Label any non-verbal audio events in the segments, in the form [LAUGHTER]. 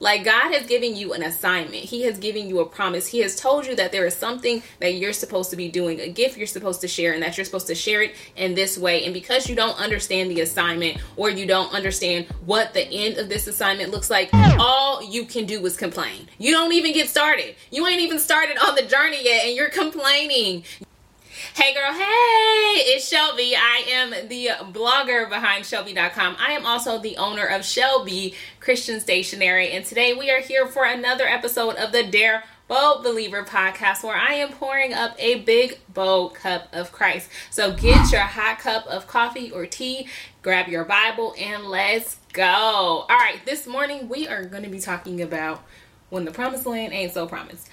Like God has given you an assignment. He has given you a promise. He has told you that there is something that you're supposed to be doing, a gift you're supposed to share, and that you're supposed to share it in this way. And because you don't understand the assignment or you don't understand what the end of this assignment looks like, all you can do is complain. You don't even get started. You ain't even started on the journey yet, and you're complaining. Hey girl, hey, it's Shelby. I am the blogger behind Shelby.com. I am also the owner of Shelby Christian Stationery, and today we are here for another episode of the Dear Bold Believer podcast where I am pouring up a big, bold cup of Christ. So get your hot cup of coffee or tea, grab your Bible, and let's go. All right, this morning we are going to be talking about when the promised land ain't so promised.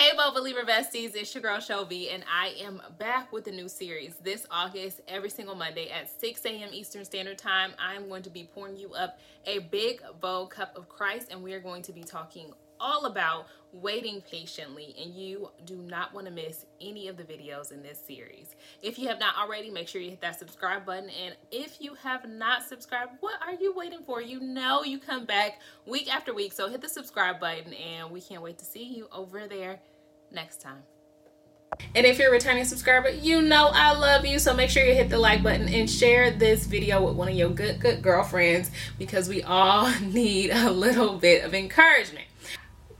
Hey, Bold Believer Besties, it's your girl Shelby, and I am back with a new series this August, every single Monday at 6 a.m. Eastern Standard Time. I'm going to be pouring you up a big, bold cup of Christ, and we are going to be talking all about waiting patiently and you do not want to miss any of the videos in this series. If you have not already, make sure you hit that subscribe button and if you have not subscribed, what are you waiting for? You know you come back week after week, so hit the subscribe button and we can't wait to see you over there next time. And if you're a returning subscriber, you know I love you. So make sure you hit the like button and share this video with one of your good, good girlfriends because we all [LAUGHS] need a little bit of encouragement.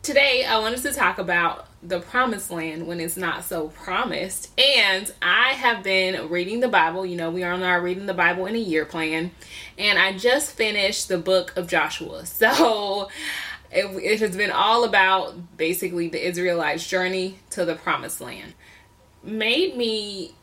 Today, I wanted to talk about the promised land when it's not so promised. And I have been reading the Bible. You know, we are on our reading the Bible in a year plan. And I just finished the book of Joshua. [LAUGHS] So it, it has been all about basically the Israelites' journey to the promised land. Made me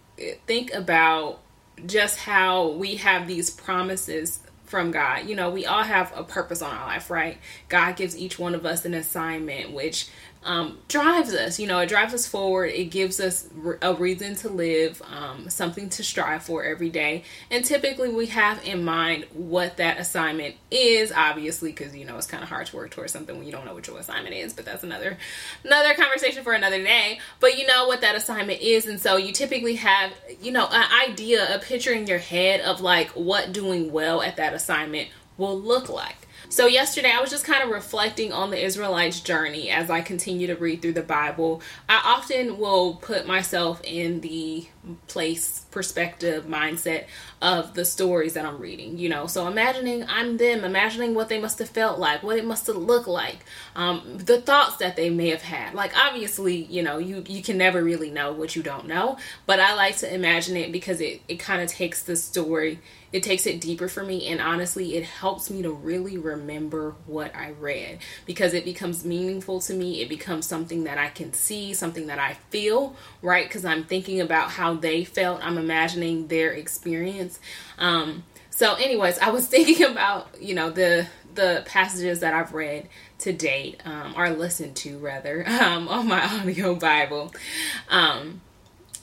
think about just how we have these promises from God. You know, we all have a purpose on our life, right? God gives each one of us an assignment, which um, drives us. You know, it drives us forward. It gives us a reason to live, um, something to strive for every day. And typically, we have in mind what that assignment is. Obviously, because you know it's kind of hard to work towards something when you don't know what your assignment is. But that's another another conversation for another day. But you know what that assignment is, and so you typically have you know an idea, a picture in your head of like what doing well at that assignment will look like. So, yesterday I was just kind of reflecting on the Israelites' journey as I continue to read through the Bible. I often will put myself in the place, perspective, mindset of the stories that I'm reading, you know. So, imagining I'm them, imagining what they must have felt like, what it must have looked like, um, the thoughts that they may have had. Like, obviously, you know, you, you can never really know what you don't know, but I like to imagine it because it, it kind of takes the story it takes it deeper for me and honestly it helps me to really remember what i read because it becomes meaningful to me. It becomes something that i can see something that i feel right? Because i'm thinking about how they felt. I'm imagining their experience. Um so anyways i was [LAUGHS] thinking about you know the the passages that i've read to date um, or listened to rather [LAUGHS] um, on my [LAUGHS] audio bible. Um,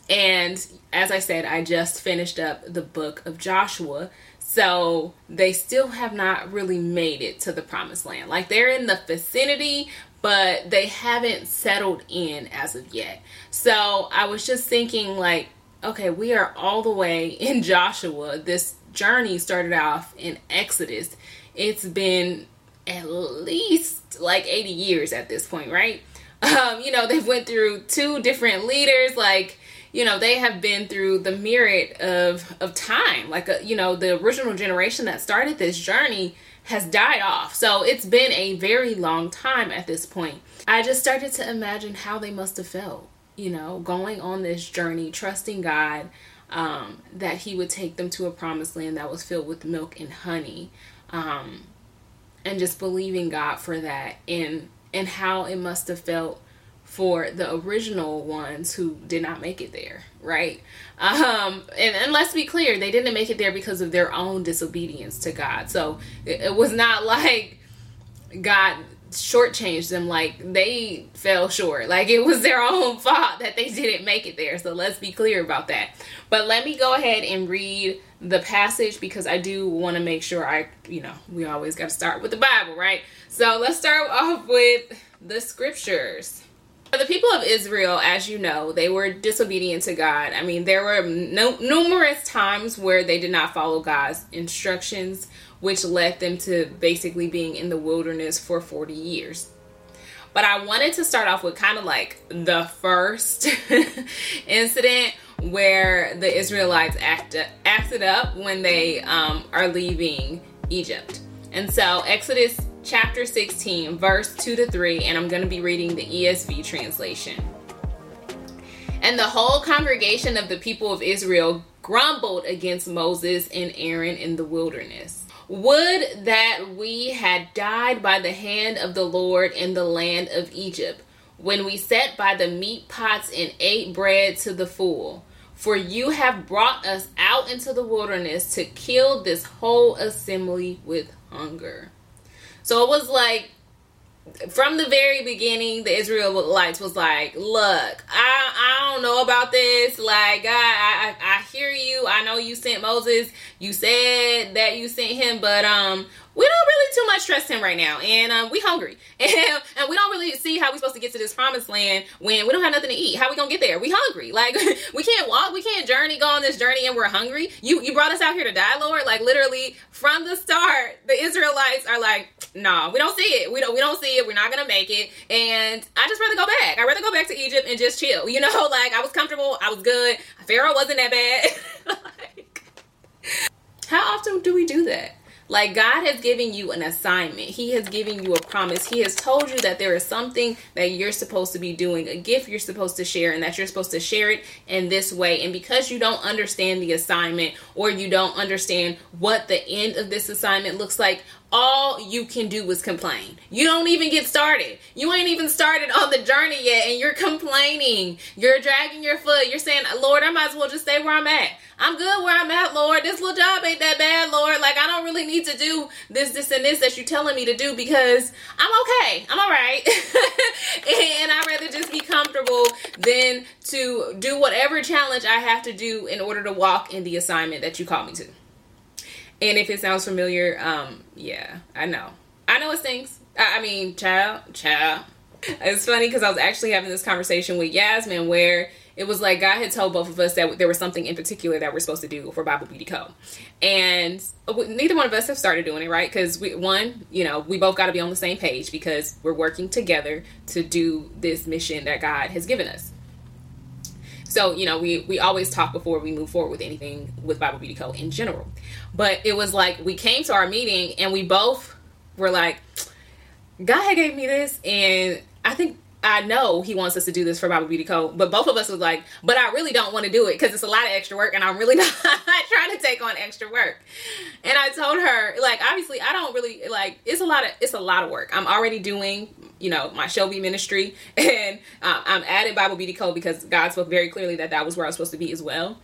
and as I said, I just finished up the book of Joshua. So they still have not really made it to the promised land. Like they're in the vicinity, but they haven't settled in as of yet. So I was just thinking, like, okay, we are all the way in Joshua. This journey started off in Exodus. It's been at least like 80 years at this point, right? [LAUGHS] Um, you know, they've went through two different leaders, like you know they have been through the myriad of of time. Like uh, you know the original generation that started this journey has died off. So it's been a very long time at this point. I just started to imagine how they must have felt you know going on this journey trusting god um, that he would take them to a promised land that was filled with milk and honey um, and just believing god for that and and how it must have felt for the original ones who did not make it there, right? Um, and, and let's be clear, they didn't make it there because of their own disobedience to God. So it, it was not [LAUGHS] like God shortchanged them like they fell short. Like it was their own fault that they didn't make it there. So let's be clear about that. But let me go ahead and read the passage because I do want to make sure I, you know, we always got to start with the Bible, right? So let's start off with the scriptures. The people of Israel, as you know, they were disobedient to God. I mean, there were no, numerous times where they did not follow God's instructions, which led them to basically being in the wilderness for 40 years. But I wanted to start off with kind of like the first [LAUGHS] incident where the Israelites act, acted up when they um, are leaving Egypt. And so, Exodus chapter 16, verse 2 to 3, and I'm going to be reading the ESV translation. And the whole congregation of the people of Israel grumbled against Moses and Aaron in the wilderness. Would that we had died by the hand of the Lord in the land of Egypt, when we sat by the meat pots and ate bread to the full. For you have brought us out into the wilderness to kill this whole assembly with hunger. So it was like from the very beginning, the Israelites was like, "Look, I I don't know about this. Like, God, I, I I hear you. I know you sent Moses. You said that you sent him, but um, we don't really too much trust him right now, and um, we hungry, and, [LAUGHS] and we don't really see how we supposed to get to this promised land when we don't have nothing to eat. How we gonna get there? We hungry, like [LAUGHS] we can't walk, we can't journey, go on this journey, and we're hungry. You you brought us out here to die, Lord. Like literally from the start, the Israelites are like, no, we don't see it. We don't we don't see it. We're not gonna make it, and I just rather go back. I'd rather go back to Egypt and just chill. You [LAUGHS] know, like I was comfortable, I was good. Pharaoh wasn't that bad. like, how often do we do that? Like God has given you an assignment. He has given you a promise. He has told you that there is something that you're supposed to be doing, a gift you're supposed to share, and that you're supposed to share it in this way. And because you don't understand the assignment or you don't understand what the end of this assignment looks like, all you can do is complain. You don't even get started. You ain't even started on the journey yet, and you're complaining. You're dragging your foot. You're saying, Lord, I might as well just stay where I'm at. I'm good where I'm at, Lord. This little job ain't that bad, Lord. Like, I don't really need to do this, this, and this that you're telling me to do because I'm okay. I'm all right. [LAUGHS] and I'd rather just be comfortable than to do whatever challenge I have to do in order to walk in the assignment that you call me to. And if it sounds familiar, um, yeah, I know. I know it stinks. I, I mean, child, child. It's funny because I was actually having this conversation with Yasmin where it was like God had told both of us that there was something in particular that we're supposed to do for Bible Beauty Co. And neither one of us have started doing it, right? Because we, one, you know, we both got to be on the same page because we're working together to do this mission that God has given us. So, you know, we, we always talk before we move forward with anything with Bible Beauty Co. in general. But it was like we came to our meeting and we both were like, God had gave me this, and I think I know he wants us to do this for Bible Beauty Co. But both of us was like, but I really don't want to do it because it's a lot of extra work, and I'm really [LAUGHS] not trying to take on extra work. And I told her, like, obviously, I don't really like. It's a lot of it's a lot of work. I'm already doing you know my Shelby ministry, [LAUGHS] and um, I'm added Bible Beauty Co. because God spoke very clearly that that was where I was supposed to be as well.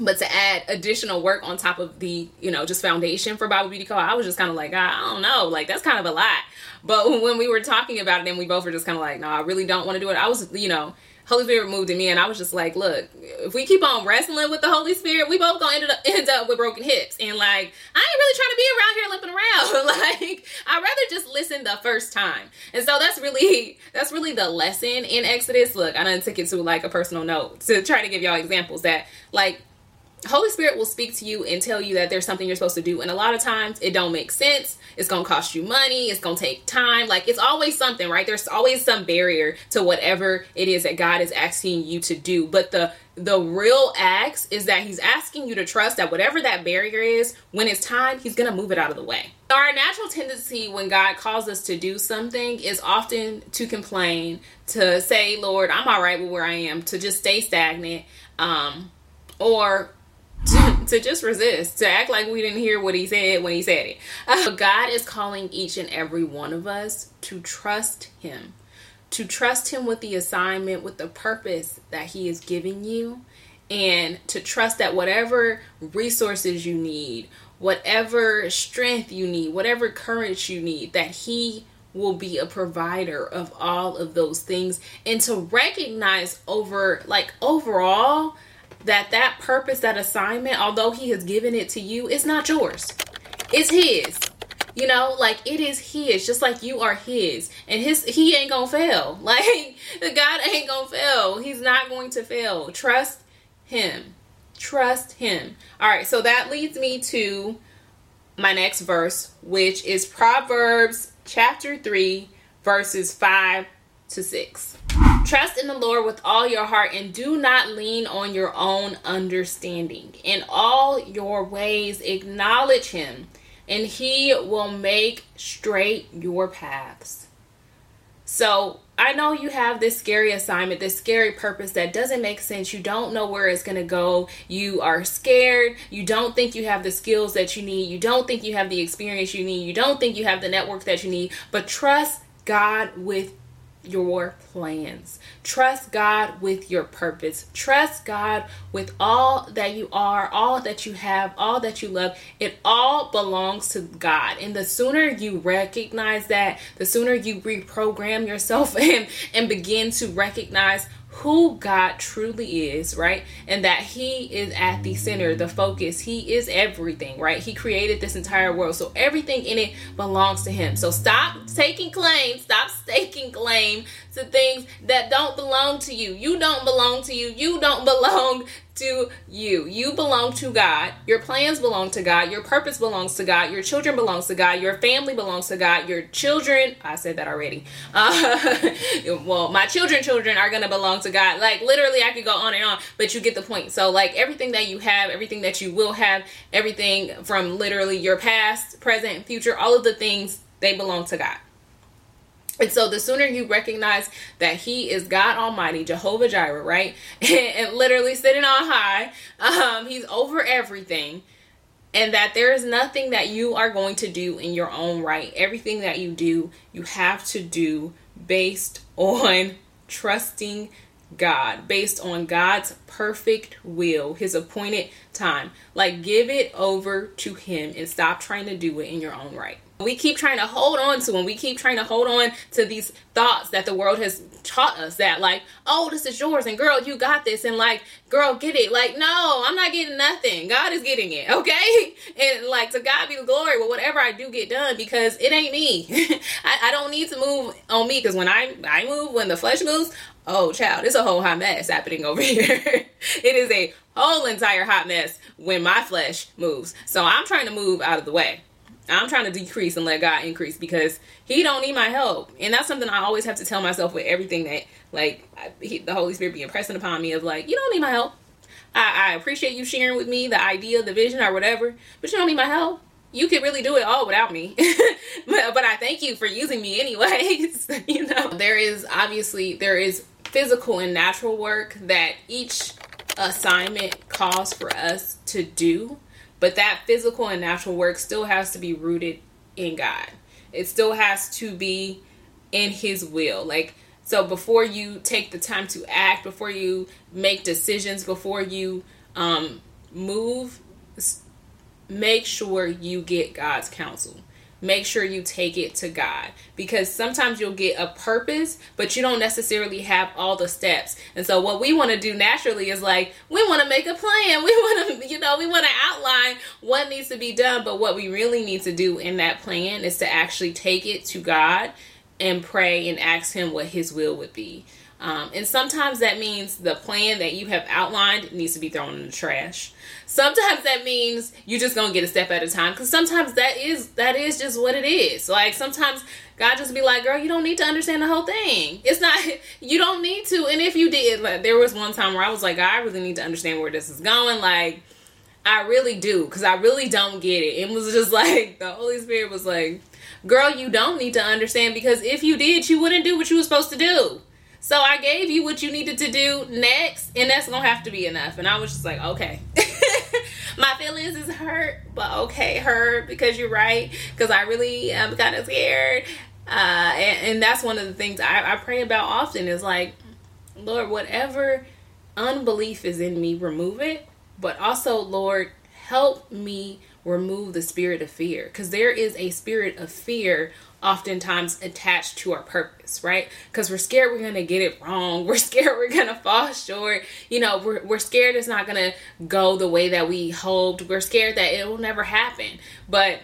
But to add additional work on top of the, you know, just foundation for Bible Beauty Co., I was just kind of like, I don't know, like that's kind of a lot. But [LAUGHS] when we were talking about it, and we both were just kind of like, no, I really don't want to do it. I was, you know, Holy Spirit moved in me, and I was just like, look, if we keep on wrestling with the Holy Spirit, we both gonna end up, [LAUGHS] end up with broken hips. And like, I ain't really trying to be around here limping around. [LAUGHS] like, I'd rather just listen the first time. And so that's really that's really the lesson in Exodus. Look, I done took it to like a personal note to try to give y'all examples that like Holy Spirit will speak to you and tell you that there's something you're supposed to do. And a lot of times it don't make sense. It's going to cost you money. It's going to take time. Like it's always something, right? There's always some barrier to whatever it is that God is asking you to do. But the the real acts is that he's asking you to trust that whatever that barrier is, when it's time, he's going to move it out of the way. Our natural tendency when God calls us to do something is often to complain, to say, Lord, I'm all right with where I am, to just stay stagnant, um, or [LAUGHS] to, just resist, to act like we didn't hear what he said when he said it. [LAUGHS] Uh, God is calling each and every one of us to trust him, to trust him with the assignment, with the purpose that he is giving you, and to trust that whatever resources you need, whatever strength you need, whatever courage you need, that he will be a provider of all of those things and to recognize over like overall that that purpose, that assignment, although he has given it to you, it's not yours. It's his. You know, like it is his, just like you are his. And his he ain't gonna fail. [LAUGHS] Like God ain't gonna fail. He's not going to fail. Trust him. Trust him. All right, so that leads me to my next verse, which is Proverbs chapter 3, verses 5 to 6. Trust in the Lord with all your heart and do not lean on your own understanding. In all your ways, acknowledge Him, and He will make straight your paths. So, I know you have this scary assignment, this scary purpose that doesn't make sense. You don't know where it's going to go. You are scared. You don't think you have the skills that you need. You don't think you have the experience you need. You don't think you have the network that you need. But trust God with your plans. Trust God with your purpose. Trust God with all that you are, all that you have, all that you love. It all belongs to God. And the sooner you recognize that, the sooner you reprogram yourself [LAUGHS] and, and begin to recognize who God truly is, right? And that He is at the center, the focus. He is everything, right? He created this entire world. So everything in it belongs to Him. So stop taking claim, stop staking claim to things that don't belong to you. You don't belong to you. You don't belong to you. You belong to God. Your plans belong to God. Your purpose belongs to God. Your children belongs to God. Your family belongs to God. Your children, I said that already. Uh, [LAUGHS] well, my children children are going to belong to God. Like literally I could go on and on, but you get the point. So like everything that you have, everything that you will have, everything from literally your past, present, future, all of the things they belong to God. And so the sooner you recognize that He is God Almighty, Jehovah Jireh, right? [LAUGHS] And, literally sitting on high, um, He's over everything. And that there is nothing that you are going to do in your own right. Everything that you do, you have to do based [LAUGHS] on trusting God, based on God's perfect will, His appointed time. Like, give it over to Him and stop trying to do it in your own right. We keep trying to hold on to them. We keep trying to hold on to these thoughts that the world has taught us that, like, oh, this is yours, and girl, you got this, and like, girl, get it. Like, no, I'm not getting nothing. God is getting it, okay? [LAUGHS] And like, to God be the glory with whatever I do get done because it ain't me. [LAUGHS] I, I don't need to move on me because when I, I move, when the flesh moves, oh, child, it's a whole hot mess happening [LAUGHS] over here. it is a whole entire hot mess when my flesh moves. So I'm trying to move out of the way. I'm trying to decrease and let God increase because He don't need my help, and that's something I always have to tell myself with everything that like he, the Holy Spirit be impressing upon me of like you don't need my help. I, I appreciate you sharing with me the idea, the vision, or whatever, but you don't need my help. You could really do it all without me, [LAUGHS] but, but I thank you for using me anyways. [LAUGHS] you know, there is obviously there is physical and natural work that each assignment calls for us to do but that physical and natural work still has to be rooted in God. It still has to be in His will. Like, so before you take the time to act, before you make decisions, before you um, move, make sure you get God's counsel make sure you take it to God because sometimes you'll get a purpose, but you don't necessarily have all the steps. And so, what we want to do naturally is like, we want to make a plan. [LAUGHS] We want to, you know, we want to outline what needs to be done. But what we really need to do in that plan is to actually take it to God and pray and ask Him what His will would be. Um, and sometimes that means the plan that you have outlined needs to be thrown in the trash. Sometimes that means you're just gonna get a step at a time because sometimes that is that is just what it is. Like sometimes God just be like, girl, you don't need to understand the whole thing. It's not [LAUGHS] you don't need to. And if you did, like, there was one time where I was like, I really need to understand where this is going. Like I really do because I really don't get it. It was just [LAUGHS] like the Holy Spirit was like, girl, you don't need to understand because if you did, you wouldn't do what you were supposed to do. So I gave you what you needed to do next, and that's gonna have to be enough. And I was just like, okay. [LAUGHS] My feelings is hurt, but okay, hurt because you're right. Because I really am kind of scared. Uh, and, and that's one of the things I, I pray about often is like, Lord, whatever unbelief is in me, remove it. But also, Lord, help me remove the spirit of fear because there is a spirit of fear oftentimes attached to our purpose, right? Because we're scared we're gonna get it wrong. [LAUGHS] We're scared we're gonna fall short. You know, we're, we're scared it's not gonna go the way that we hoped. We're scared that it will never happen. But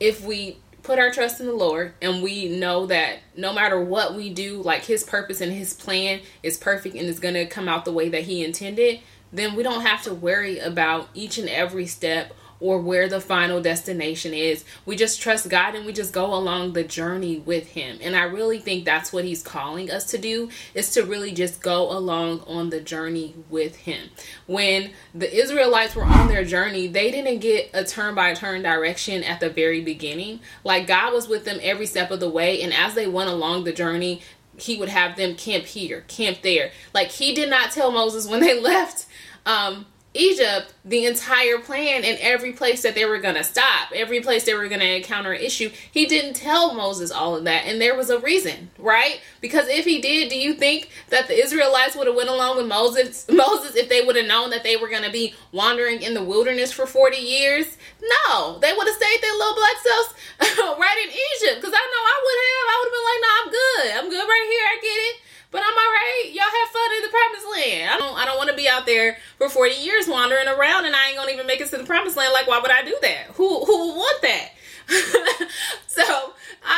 if we put our trust in the Lord and we know that no matter what we do, like His purpose and His plan is perfect and is gonna come out the way that He intended, then we don't have to worry about each and every step or where the final destination is. We just trust God and we just go along the journey with him. And I really think that's what he's calling us to do is to really just go along on the journey with him. When the Israelites were on their journey, they didn't get a turn by turn direction at the very beginning. Like God was with them every step of the way and as they went along the journey, he would have them camp here, camp there. Like he did not tell Moses when they [LAUGHS] left um Egypt the entire plan and every place that they were going to stop, every place they were going to encounter an issue. He didn't tell Moses all of that, and there was a reason, right? Because if he did, do you think that the Israelites would have went along with Moses [LAUGHS] Moses if they would have known that they were going to be wandering in the wilderness for 40 years? No, they would have stayed their little black selves [LAUGHS] right in Egypt because I know I would have. I would have been like, "No, I'm good. I'm good right here. I get it." But I'm all right. Y'all have fun in the promised land. I don't I don't want to be out there for 40 years wandering around and I ain't gonna even make it to the promised land. Like, why would I do that? Who who would want that? [LAUGHS] so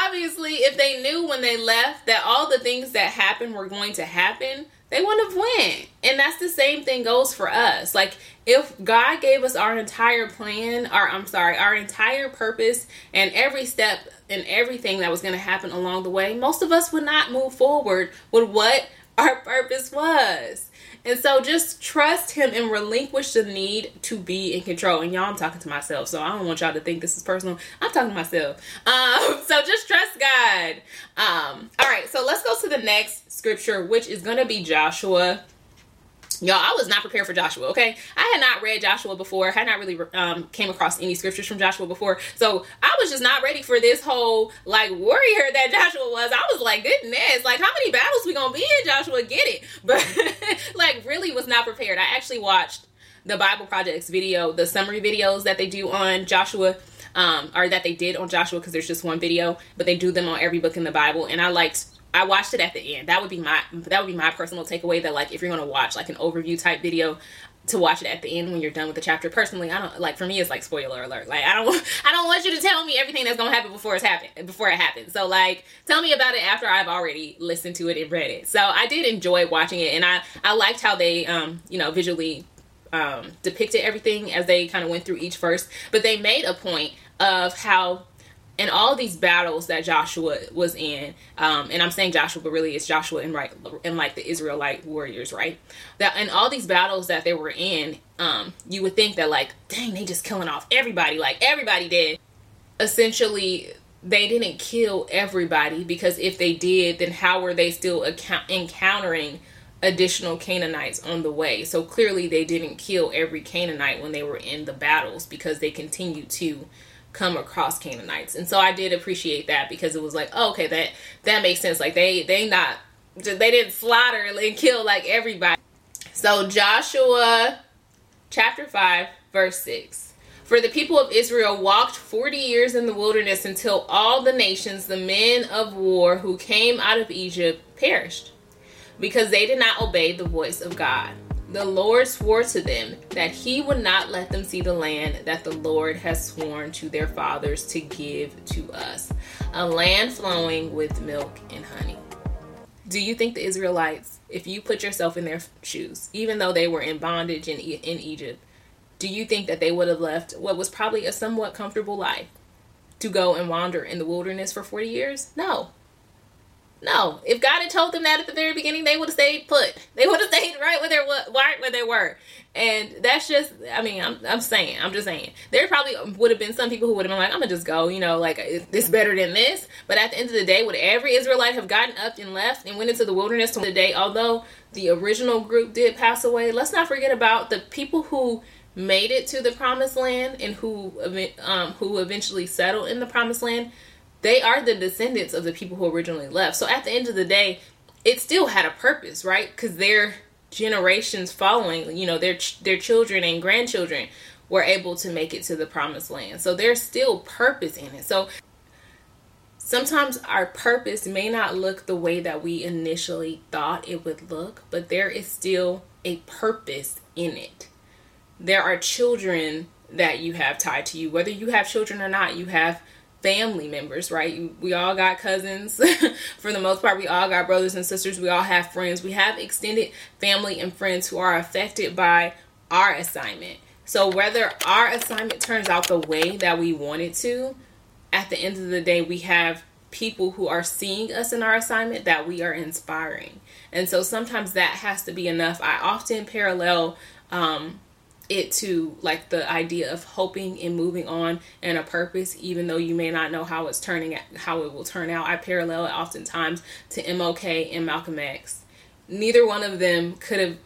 obviously if they knew when they left that all the things that happened were going to happen, they wouldn't have went. And that's the same thing goes for us. Like if God gave us our entire plan, or I'm sorry, our entire purpose and every step and everything that was going to happen along the way, most of us would not move forward with what our purpose was. And so just trust him and relinquish the need to be in control. And y'all, I'm talking to myself, so I don't want y'all to think this is personal. I'm talking to myself. [LAUGHS] Um, so just trust God. Um, all right, so let's go to the next scripture, which is going to be Joshua Y'all, I was not prepared for Joshua, okay? I had not read Joshua before, had not really um, came across any scriptures from Joshua before. So I was just not ready for this whole like warrior that Joshua was. I was like, goodness, like how many battles we gonna be in, Joshua? Get it. [LAUGHS] But like really was not prepared. I actually watched the Bible Project's video, the summary videos that they do on Joshua. Um, or that they did on Joshua because there's just one video, but they do them on every book in the Bible. And I liked I watched it at the end. That would be my that would be my personal takeaway. That like if you're gonna watch like an overview type video, to watch it at the end when you're done with the chapter. Personally, I don't like for me it's like spoiler alert. Like I don't [LAUGHS] I don't want you to tell me everything that's gonna happen before it's happened before it happens. So like tell me about it after I've already listened to it and read it. So I did enjoy watching it and I I liked how they um you know visually um depicted everything as they kind of went through each verse. But they made a point of how in all these battles that Joshua was in, um, and I'm saying Joshua, but really it's Joshua and right and like the Israelite warriors, right? That in all these battles that they were in, um, you would think that like, dang, they just killing off everybody, like everybody did. Essentially, they didn't kill everybody because if they did, then how were they still account- encountering additional Canaanites on the way? So clearly, they didn't kill every Canaanite when they were in the battles because they continued to come across Canaanites. And so I did appreciate that because it was like, oh, okay, that that makes sense. Like they they not they didn't slaughter and kill like everybody. So Joshua chapter 5 verse 6. For the people of Israel walked 40 years in the wilderness until all the nations, the men of war who came out of Egypt, perished because they did not obey the voice of God the Lord swore to them that he would not let them see the land that the Lord has sworn to their fathers to give to us, a land flowing with milk and honey. Do you think the Israelites, if you put yourself in their shoes, even though they were in bondage in, in Egypt, do you think that they would have left what was probably a somewhat comfortable life to go and wander in the wilderness for 40 years? No. No, if God had told them that at the very beginning, they would have stayed put. They would have stayed right where they they were. And that's just, I mean, I'm, I'm saying, I'm just saying, there probably would have been some people who would have been like, I'm gonna just go, you know, like it's better than this. But at the end of the day, would every Israelite have gotten up and left and went into the wilderness to the day? Although the original group did pass away, let's not forget about the people who made it to the promised land and who, um, who eventually settled in the promised land they are the descendants of the people who originally left. So at the end of the day, it still had a purpose, right? Because their generations following, you know, their their children and grandchildren were able to make it to the promised land. So there's still purpose in it. So sometimes our purpose may not look the way that we initially thought it would look, but there is still a purpose in it. There are children that you have tied to you, whether you have children or not, you have family members, right? We all got cousins. [LAUGHS] For the most part, we all got brothers and sisters. We all have friends. We have extended family and friends who are affected by our assignment. So whether our assignment turns out the way that we want it to, at the end of the day, we have people who are seeing us in our assignment that we are inspiring. And so sometimes that has to be enough. I often parallel um, it to like the idea of hoping and moving on and a purpose, even though you may not know how it's turning, how it will turn out. I parallel it oftentimes to MLK and Malcolm X. Neither one of them could have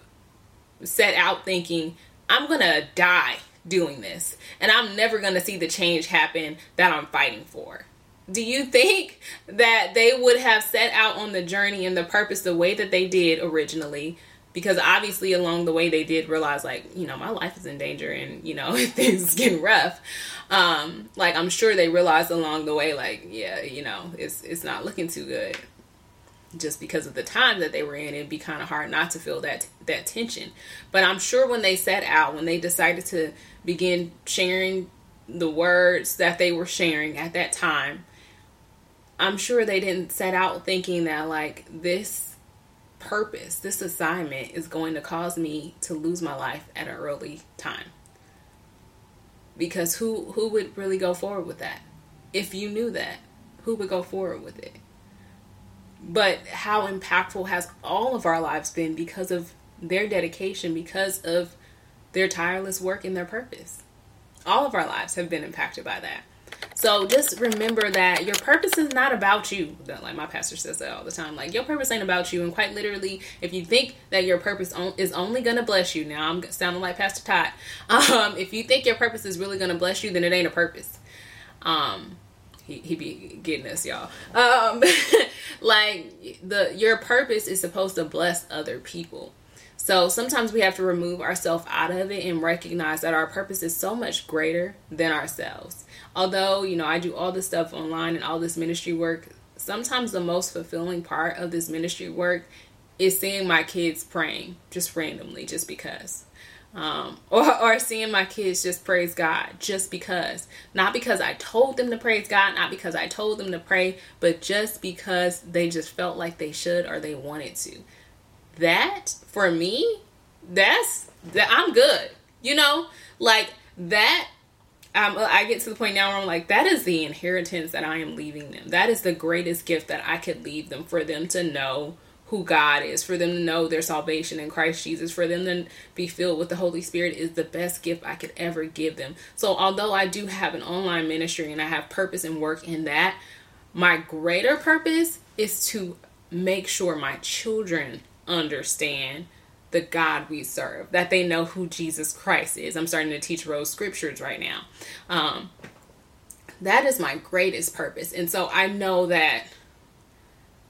set out thinking, I'm to die doing this and I'm never to see the change happen that I'm fighting for do you think that they would have set out on the journey and the purpose the way that they did originally? Because obviously, along the way, they did realize, like, you know, my life is in danger and, you know, [LAUGHS] things getting rough. Um, like, I'm sure they realized along the way, like, yeah, you know, it's, it's not looking too good just because of the time that they were in it'd be kind of hard not to feel that that tension but i'm sure when they set out when they decided to begin sharing the words that they were sharing at that time I'm sure they didn't set out thinking that like this purpose, this assignment is going to cause me to lose my life at an early time. Because who who would really go forward with that? If you knew that, who would go forward with it? But how impactful has all of our lives been because of their dedication, because of their tireless work and their purpose? All of our lives have been impacted by that. So just remember that your purpose is not about you. That Like my pastor says that all the time. Like your purpose ain't about you. And quite literally, if you think that your purpose is only gonna bless you, now I'm sounding like Pastor Todd. [LAUGHS] Um, if you think your purpose is really gonna bless you, then it ain't a purpose. Um, he, he be getting us y'all um [LAUGHS] like the your purpose is supposed to bless other people so sometimes we have to remove ourselves out of it and recognize that our purpose is so much greater than ourselves although, you know, I do all this stuff online and all this ministry work, sometimes the most fulfilling part of this ministry work is seeing my kids praying just randomly, just because. Um, [LAUGHS] or, or seeing my kids just praise God just because. Not because I told them to praise God, not because I told them to pray, but just because they just felt like they should or they wanted to. That, for me, that's, that I'm good. You know, like that um, I get to the point now where I'm like, that is the inheritance that I am leaving them. That is the greatest gift that I could leave them for them to know who God is, for them to know their salvation in Christ Jesus, for them to be filled with the Holy Spirit is the best gift I could ever give them. So, although I do have an online ministry and I have purpose and work in that, my greater purpose is to make sure my children understand the God we serve, that they know who Jesus Christ is. I'm starting to teach Rose scriptures right now. Um, that is my greatest purpose. And so I know that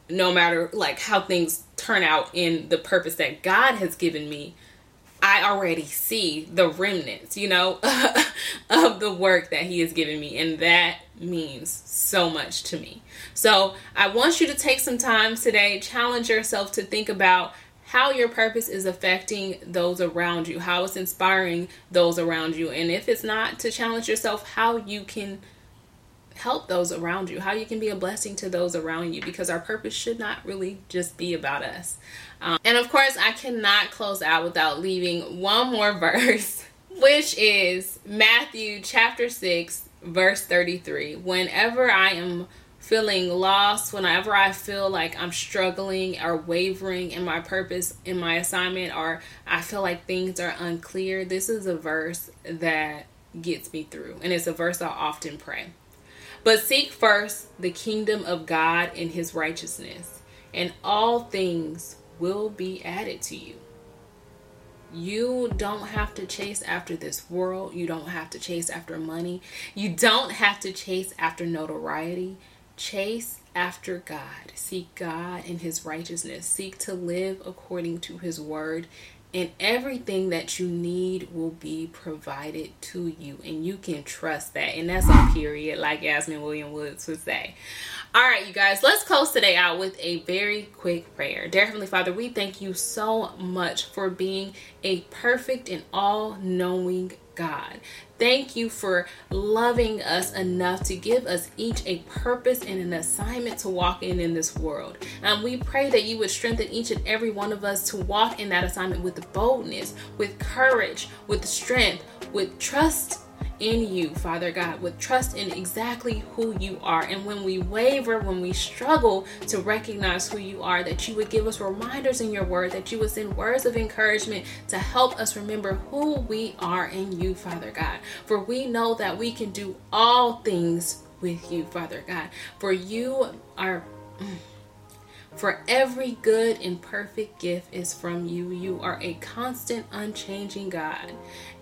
no matter like how things turn out in the purpose that God has given me, I already see the remnants, you know, [LAUGHS] of the work that He has given me. And that means so much to me. So I want you to take some time today, challenge yourself to think about how your purpose is affecting those around you, how it's inspiring those around you. And if it's not, to challenge yourself how you can help those around you, how you can be a blessing to those around you, because our purpose should not really just be about us. Um, and of course, I cannot close out without leaving one more [LAUGHS] verse, which is Matthew chapter 6, verse 33. Whenever I am feeling lost, whenever I feel like I'm struggling or wavering in my purpose, in my assignment, or I feel like things are unclear, this is a verse that gets me through. And it's a verse I often pray. But seek first the kingdom of God and his righteousness, and all things will be added to you. You don't have to chase after this world. You don't have to chase after money. You don't have to chase after notoriety. Chase after God. Seek God and His righteousness. Seek to live according to His word. And everything that you need will be provided to you. And you can trust that. And that's a period, like Yasmin William Woods would say. All right, you guys, let's close today out with a very quick prayer. Dear Heavenly Father, we thank you so much for being a perfect and all knowing God. Thank you for loving us enough to give us each a purpose and an assignment to walk in in this world. And we pray that you would strengthen each and every one of us to walk in that assignment with boldness, with courage, with strength, with trust in you, Father God, with trust in exactly who you are. And when we waver, when we struggle to recognize who you are, that you would give us reminders in your word, that you would send words of encouragement to help us remember who we are in you, Father God. For we know that we can do all things with you, Father God. For you are. Mm, for every good and perfect gift is from you. You are a constant, unchanging God,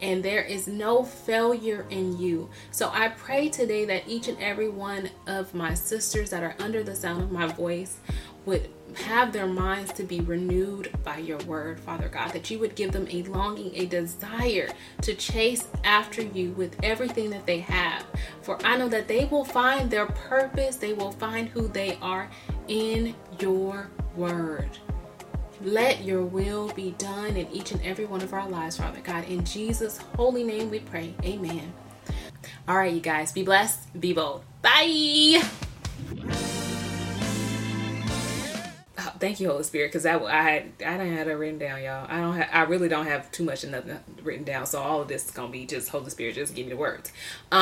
and there is no failure in you. So I pray today that each and every one of my sisters that are under the sound of my voice would have their minds to be renewed by your word, Father God, that you would give them a longing, a desire to chase after you with everything that they have. For I know that they will find their purpose, they will find who they are in your word. Let your will be done in each and every one of our lives, Father God. In Jesus' holy name we pray. Amen. All right, you guys, be blessed, be bold. Bye. Oh, thank you, Holy Spirit, because I, I I don't have it written down, y'all. I don't have I really don't have too much of nothing written down, so all of this is gonna be just Holy Spirit, just give me the words. Um,